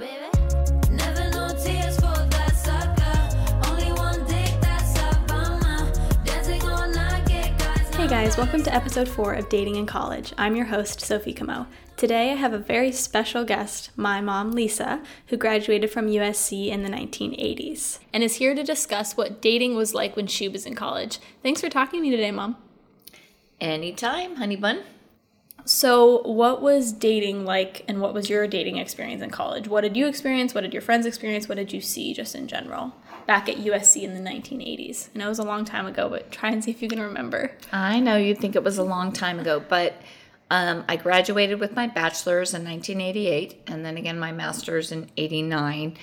Hey guys, welcome to episode 4 of Dating in College. I'm your host, Sophie Comeau. Today I have a very special guest, my mom, Lisa, who graduated from USC in the 1980s and is here to discuss what dating was like when she was in college. Thanks for talking to me today, Mom. Anytime, honey bun. So, what was dating like and what was your dating experience in college? What did you experience? What did your friends experience? What did you see just in general back at USC in the 1980s? I know it was a long time ago, but try and see if you can remember. I know you'd think it was a long time ago, but um, I graduated with my bachelor's in 1988 and then again my master's in 89.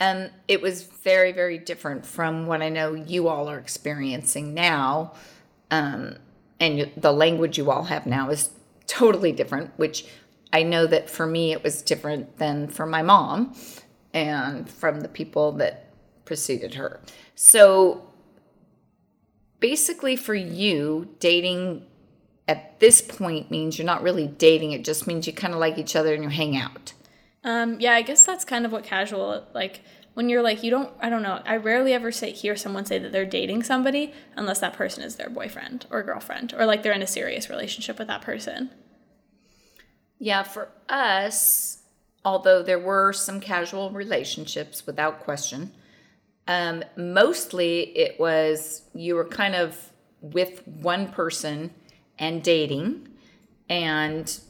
And it was very, very different from what I know you all are experiencing now. Um, and the language you all have now is totally different, which I know that for me it was different than for my mom and from the people that preceded her. So basically, for you, dating at this point means you're not really dating, it just means you kind of like each other and you hang out. Um, yeah, I guess that's kind of what casual like when you're like you don't I don't know. I rarely ever say hear someone say that they're dating somebody unless that person is their boyfriend or girlfriend or like they're in a serious relationship with that person. Yeah, for us, although there were some casual relationships without question, um, mostly it was you were kind of with one person and dating and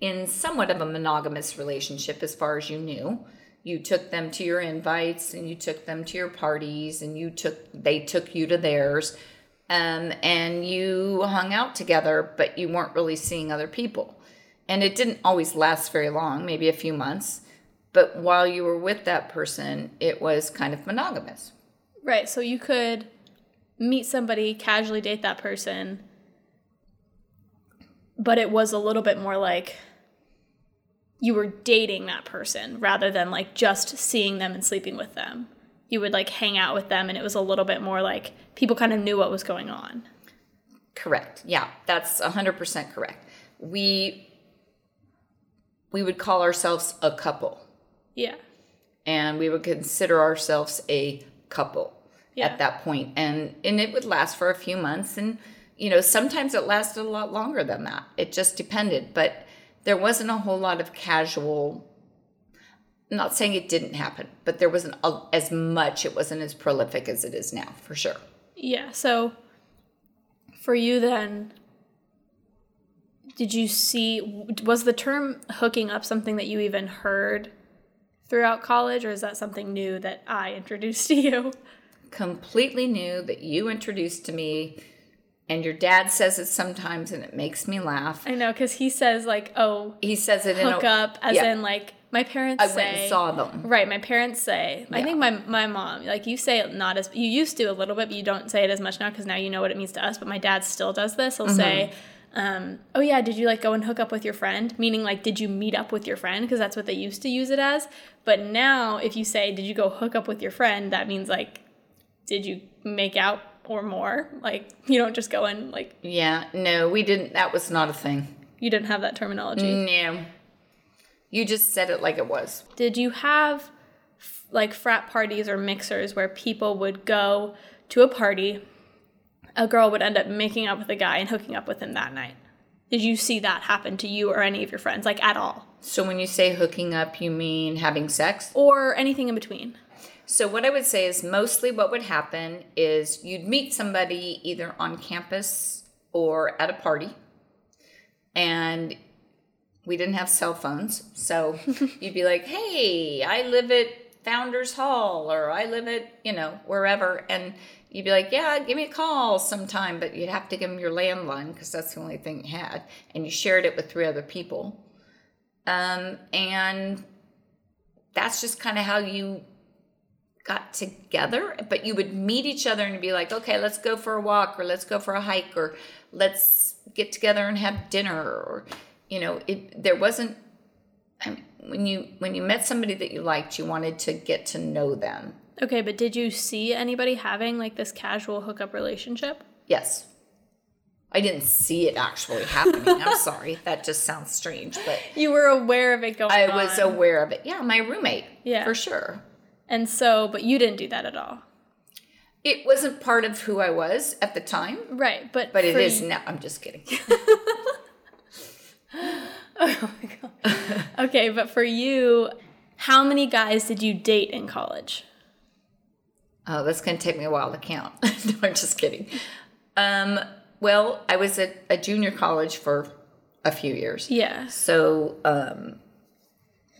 in somewhat of a monogamous relationship as far as you knew. You took them to your invites and you took them to your parties and you took they took you to theirs. Um, and you hung out together, but you weren't really seeing other people. And it didn't always last very long, maybe a few months. But while you were with that person, it was kind of monogamous. Right. So you could meet somebody, casually date that person, but it was a little bit more like you were dating that person rather than like just seeing them and sleeping with them. You would like hang out with them and it was a little bit more like people kind of knew what was going on. Correct. Yeah, that's 100% correct. We we would call ourselves a couple Yeah. and we would consider ourselves a couple Yeah. at that point and and it would last for a few months and you know sometimes it lasted a lot longer than that it just depended but there wasn't a whole lot of casual I'm not saying it didn't happen but there wasn't a, as much it wasn't as prolific as it is now for sure Yeah. So for you then, did you see, was the term hooking up something that you even heard throughout college, or is that something new that I introduced to you? completely new that you introduced to me and your dad says it sometimes and it makes me laugh I know, because he says, like, oh, he says it hook in a, up, as yeah. in, like, my parents I say. went and saw them Right, my parents say. I think my my mom, like you say it not as you used to a little bit, but you don't say it as much now because now you know what it means to us. But my dad still does this. He'll say, um, "Oh yeah, did you like go and hook up with your friend?" Meaning like, did you meet up with your friend? Because that's what they used to use it as. But now, if you say, "Did you go hook up with your friend?" That means like, did you make out or more? Like you don't just go and like yeah no we didn't that was not a thing you didn't have that terminology. no you just said it like it was Did you have like frat parties or mixers where people would go to a party, a girl would end up making up with a guy and hooking up with him that night? Did you see that happen to you or any of your friends, like at all? so when you say hooking up you mean having sex Or anything in between? So what I would say is mostly what would happen is you'd meet somebody either on campus or at a party. And we didn't have cell phones. So you'd be like, "Hey, I live at Founders Hall or I live at, you know, wherever." And you'd be like, "Yeah, give me a call sometime." But you'd have to give them your landline because that's the only thing you had, and you shared it with three other people. Um, and that's just kind of how you got together, but you would meet each other and be like, okay, let's go for a walk or let's go for a hike or let's get together and have dinner or you know, it there wasn't I mean, when you when you met somebody that you liked, you wanted to get to know them. Okay, but did you see anybody having like this casual hookup relationship? Yes. I didn't see it actually happening. I'm sorry. That just sounds strange, but You were aware of it going I on. was aware of it. Yeah, my roommate. Yeah. For sure. And so, but you didn't do that at all. It wasn't part of who I was at the time, Right. But but it is y- now. I'm just kidding. Oh my god. okay, but for you, how many guys did you date in college? Oh, that's going to take me a while to count. no, I'm just kidding. Um, well, I was at a junior college for a few years. Yeah. So um,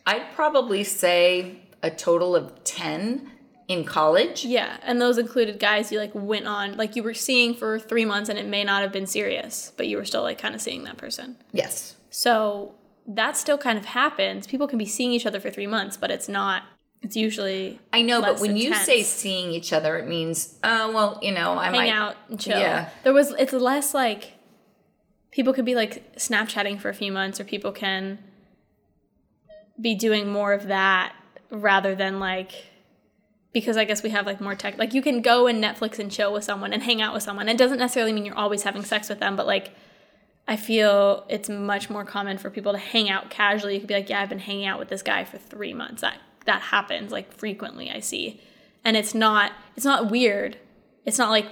I'd probably say a total of 10 in college. Yeah, and those included guys you like went on, like you were seeing for three months, and it may not have been serious, but you were still like kind of seeing that person. Yes. So that still kind of happens. People can be seeing each other for three months, but it's not. It's usually I know, but when you say seeing each other, it means, uh, well, you know, I hang might. out and chill. Yeah. There was it's less like people could be like Snapchatting for a few months, or people can be doing more of that rather than like because I guess we have like more tech. Like you can go and Netflix and chill with someone and hang out with someone. It doesn't necessarily mean you're always having sex with them, but like I feel it's much more common for people to hang out casually. You could be like, yeah, I've been hanging out with this guy for three months. That that happens like frequently. I see, and it's not it's not weird. It's not like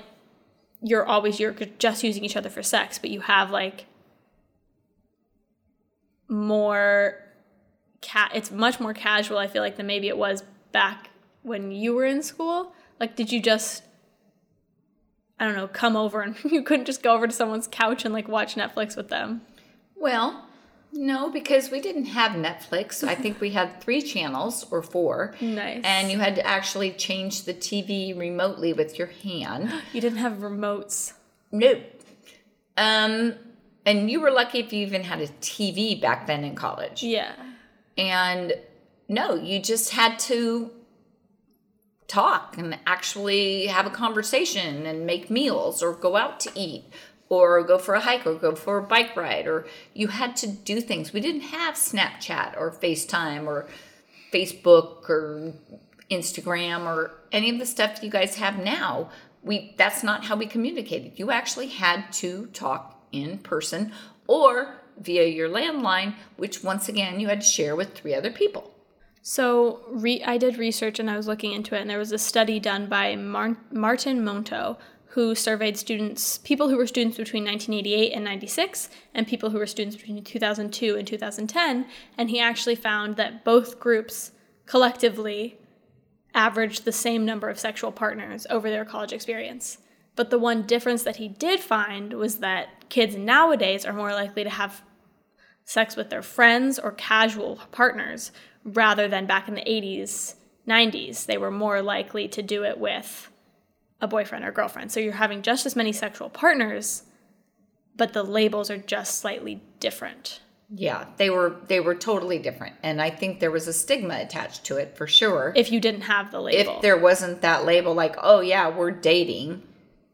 you're always you're just using each other for sex, but you have like more cat. It's much more casual. I feel like than maybe it was back when you were in school. Like, did you just I don't know, come over and you couldn't just go over to someone's couch and like watch Netflix with them. Well, no, because we didn't have Netflix. I think we had three channels or four. Nice. And you had to actually change the TV remotely with your hand. You didn't have remotes. Nope. Um, and you were lucky if you even had a TV back then in college. Yeah. And no, you just had to talk and actually have a conversation and make meals or go out to eat or go for a hike or go for a bike ride or you had to do things. We didn't have Snapchat or FaceTime or Facebook or Instagram or any of the stuff you guys have now. We that's not how we communicated. You actually had to talk in person or via your landline, which once again you had to share with three other people. So re- I did research and I was looking into it, and there was a study done by Mar- Martin Monto who surveyed students, people who were students between 1988 and 96, and people who were students between 2002 and 2010, and he actually found that both groups collectively averaged the same number of sexual partners over their college experience. But the one difference that he did find was that kids nowadays are more likely to have sex with their friends or casual partners rather than back in the 80s, 90s. They were more likely to do it with a boyfriend or girlfriend. So you're having just as many sexual partners, but the labels are just slightly different. Yeah, they were they were totally different, and I think there was a stigma attached to it for sure. If you didn't have the label. if there wasn't that label, like, oh yeah, we're dating,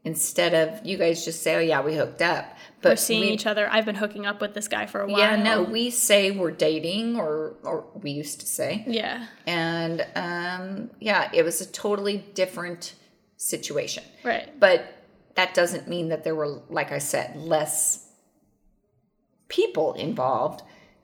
instead of you guys just say, oh yeah, we hooked up, but we're seeing we, each other. I've been hooking up with this guy for a while. Yeah, no, we say we're dating, or or we used to say, Yeah. and um, yeah, it was a totally different situation. Right. But that doesn't mean that there were, like I said, less people involved,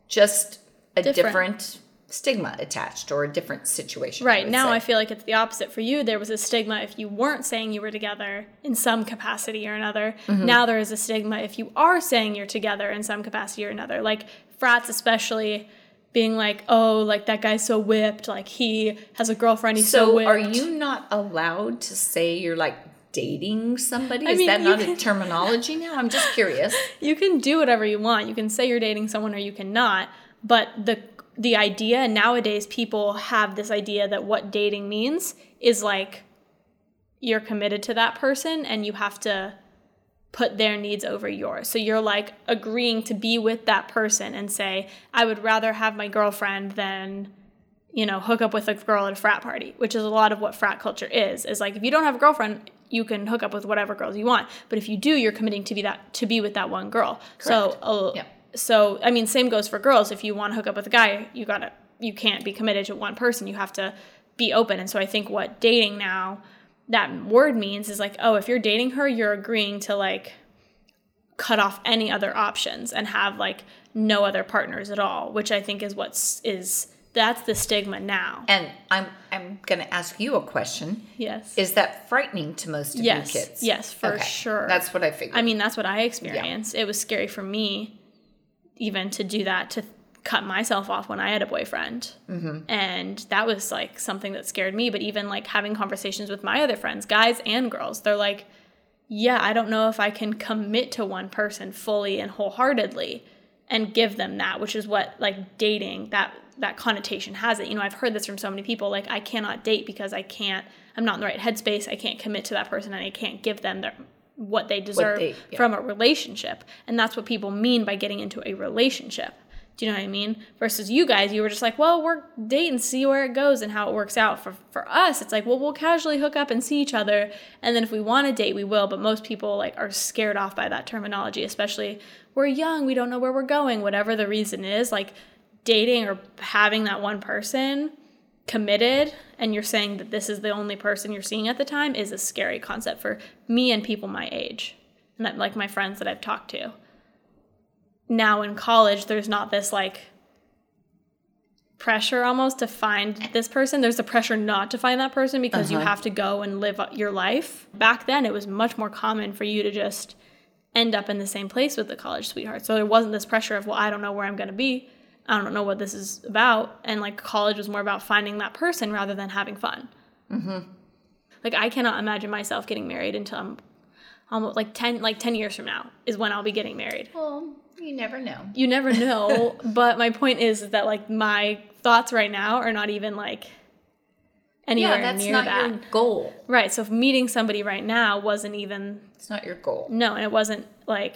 just a Different. different, stigma attached or a different situation. Right. Now say. I feel like it's the opposite for you. There was a stigma if you weren't saying you were together in some capacity or another. Mm-hmm. Now there is a stigma if you are saying you're together in some capacity or another. Like frats especially being like, "Oh, like that guy's so whipped, like he has a girlfriend, he's so, So, whipped." are you not allowed to say you're like dating somebody? I Is mean, that not can- a terminology now? I'm just curious. you can do whatever you want. You can say you're dating someone or you cannot. But the the idea nowadays people have this idea that what dating means is like you're committed to that person and you have to put their needs over yours. So you're like agreeing to be with that person and say, I would rather have my girlfriend than you know, hook up with a girl at a frat party, which is a lot of what frat culture is. Is like if you don't have a girlfriend, you can hook up with whatever girls you want. But if you do, you're committing to be that to be with that one girl. So, uh, Yeah. So I mean, same goes for girls. If you want to hook up with a guy, you gotta you can't be committed to one person. You have to be open. And so I think what dating now that word means is like, oh, if you're dating her, you're agreeing to like cut off any other options and have like no other partners at all, which I think is what's is that's the stigma now. And I'm I'm going to ask you a question. Yes. Is that frightening to most of yes. you kids? Yes, for Okay. sure. That's what I figured. I mean, that's what I experienced. It was scary for me even to do that, to cut myself off when I had a boyfriend. Mm-hmm. And that was like something that scared me. But even like having conversations with my other friends, guys and girls, they're like, yeah, I don't know if I can commit to one person fully and wholeheartedly and give them that, which is what like dating that that connotation has it. You know, I've heard this from so many people like I cannot date because I can't I'm not in the right headspace. I can't commit to that person and I can't give them their what they deserve they- yeah. from a relationship. And that's what people mean by getting into a relationship. Do you know what I mean? Versus you guys, you were just like, well, we're dating, see where it goes and how it works out. For for us, it's like, well, we'll casually hook up and see each other, and then if we want to date, we will. But most people like are scared off by that terminology, especially we're young, we don't know where we're going, whatever the reason is. Like dating or having that one person committed and you're saying that this is the only person you're seeing at the time is a scary concept for me and people my age and that, like my friends that I've talked to. Now in college, there's not this like pressure almost to find this person. There's the pressure not to find that person because you Uh-huh. have to go and live your life. Back then, it was much more common for you to just end up in the same place with the college sweetheart. So there wasn't this pressure of, well, I don't know where I'm going to be. I don't know what this is about. And like college was more about finding that person rather than having fun. Mm-hmm. Like I cannot imagine myself getting married until I'm almost like 10, like 10 years from now is when I'll be getting married. well, you never know. You never know. but my point is that like my thoughts right now are not even like anywhere Yeah, that's near not that. your goal. Right. So if meeting somebody right now wasn't even It's not your goal. no, and it wasn't like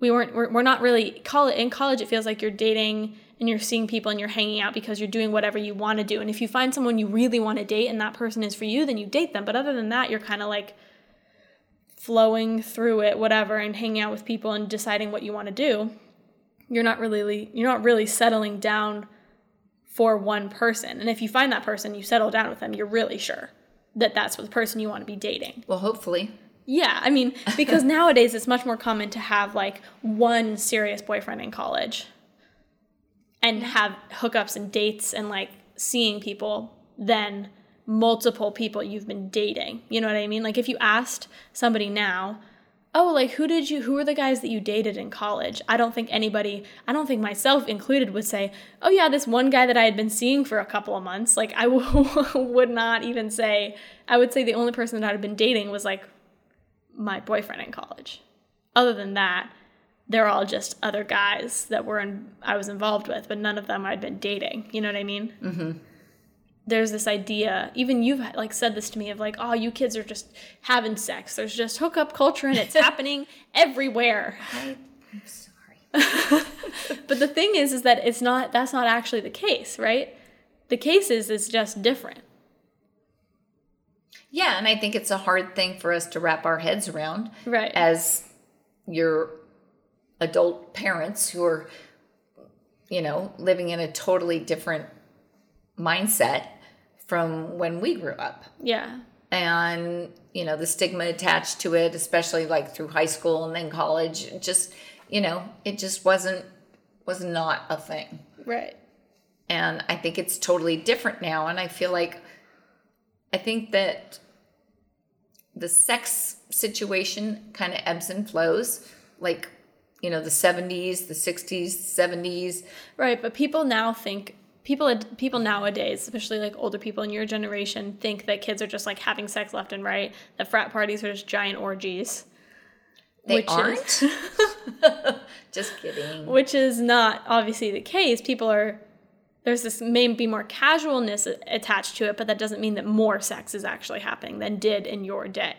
we weren't. We're, we're not really college. In college, it feels like you're dating and you're seeing people and you're hanging out because you're doing whatever you want to do. And if you find someone you really want to date and that person is for you, then you date them. But other than that, you're kind of like flowing through it, whatever, and hanging out with people and deciding what you want to do. You're not really you're not really settling down for one person. And if you find that person, you settle down with them. You're really sure that that's the person you want to be dating. Well, hopefully. Yeah, I mean, because nowadays it's much more common to have like one serious boyfriend in college and have hookups and dates and like seeing people than multiple people you've been dating. You know what I mean? Like if you asked somebody now, "Oh, like who did you who were the guys that you dated in college?" I don't think anybody, I don't think myself included would say, "Oh yeah, this one guy that I had been seeing for a couple of months." Like I w- would not even say I would say the only person that I had been dating was like my boyfriend in college. Other than that, they're all just other guys that were in, I was involved with, but none of them I'd been dating. You know what I mean? Mm-hmm. There's this idea, even you've like said this to me of like, oh, you kids are just having sex. There's just hookup culture and it's happening everywhere. I'm sorry. But the thing is, is that it's not. That's not actually the case, right? The case is it's just different. Yeah, and I think it's a hard thing for us to wrap our heads around Right. as your adult parents who are, you know, living in a totally different mindset from when we grew up. Yeah. And, you know, the stigma attached to it, especially like through high school and then college, just, you know, it just wasn't, was not a thing. Right. And I think it's totally different now. And I feel like, I think that the sex situation kind of ebbs and flows. Like, you know, the 70s, the 60s, 70s. Right, but people now think people people nowadays, especially like older people in your generation, think that kids are just like having sex left and right. That frat parties are just giant orgies. They Which aren't. is- Just kidding. which is not obviously the case. People are there's this may be more casualness attached to it, but that doesn't mean that more sex is actually happening than did in your day.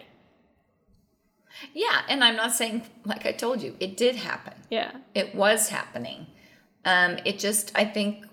Yeah. And I'm not saying, like I told you, it did happen. Yeah. It was happening. Um, it just, I think,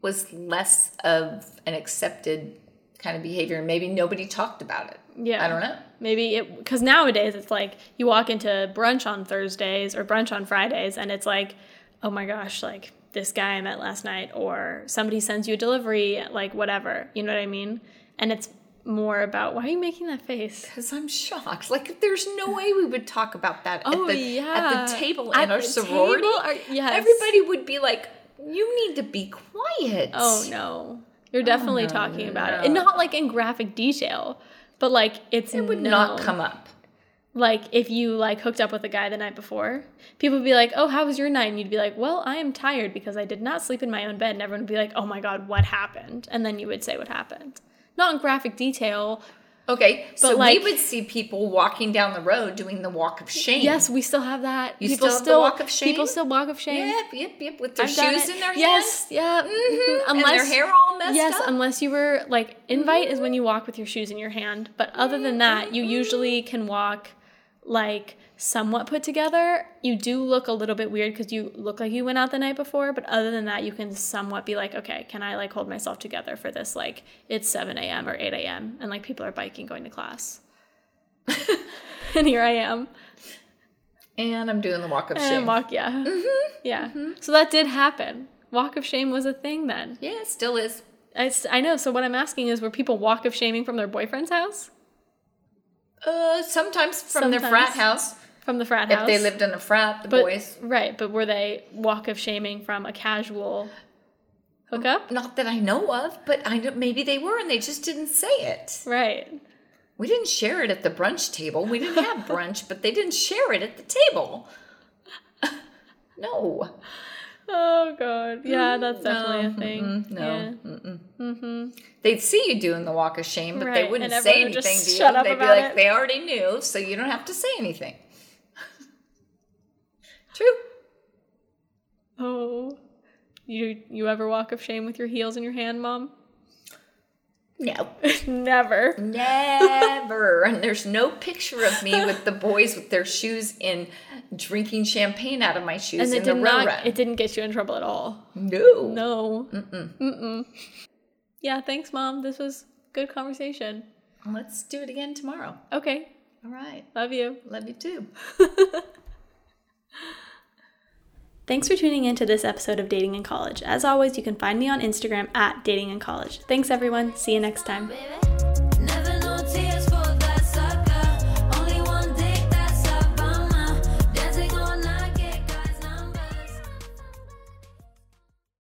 was less of an accepted kind of behavior. Maybe nobody talked about it. Yeah. I don't know. Maybe it because nowadays it's like you walk into brunch on Thursdays or brunch on Fridays and it's like, oh my gosh, like this guy I met last night, or somebody sends you a delivery, like whatever. You know what I mean? And it's more about why are you making that face? Because I'm shocked. Like, there's no way we would talk about that Oh, at, the, yeah. at the table At in our sorority. table? Yes. Everybody would be like, you need to be quiet. Oh no. You're definitely oh, no, talking about it. no. And not like in graphic detail, but like it's It would not come up. Like if you like hooked up with a guy the night before, people would be like, "Oh, how was your night?" And you'd be like, "Well, I am tired because I did not sleep in my own bed." And everyone would be like, "Oh my god, what happened?" And then you would say what happened. Not in graphic detail. Okay, so like- we would see people walking down the road doing the walk of shame. Yes, we still have that. You people still have the walk of shame? People still walk of shame. Yep, yep, yep. With their I've shoes in their yes, hands. Yes, yeah. Mhm, Unless and their hair all messed yes, up. Yes, unless you were like invite is when you walk with your shoes in your hand. But other than that, you usually can walk like somewhat put together. You do look a little bit weird because you look like you went out the night before. But other than that, you can somewhat be like, okay, can I like hold myself together for this? Like it's seven a.m. or eight a.m. and like people are biking going to class. and here I am. and I'm doing the walk of And shame. walk, yeah. Mm-hmm. Yeah. Mm-hmm. So that did happen. Walk of shame was a thing then. yeah, it still is. I, I know. So what I'm asking is, were people walk of shaming from their boyfriend's house, Uh, sometimes from their frat house. from the frat house. If they lived in a frat, the but, boys. right? But were they walk of shaming from a casual hookup? Not that I know of, but I know maybe they were, and they just didn't say it. Right. We didn't share it at the brunch table. We didn't have brunch, but they didn't share it at the table. no. Oh god. Yeah, that's definitely a No, thing. mm-mm, no. Yeah. Mm-hmm. They'd see you doing the walk of shame, but they wouldn't say anything to you. They'd be like, it. they already knew, so you don't have to say anything. True. Oh. You you ever walk of shame with your heels in your hand, mom? No. Never. Never. and there's no picture of me with the boys with their shoes in drinking champagne out of my shoes And it the did row not. run. It didn't get you in trouble at all. no. No. Mm-mm. Mm-mm. Yeah, thanks, Mom. This was good conversation. Let's do it again tomorrow. Okay. All right. Love you. Love you too. Thanks for tuning in to this episode of Dating in College. As always, you can find me on Instagram at Dating in College. Thanks, everyone. See you next time.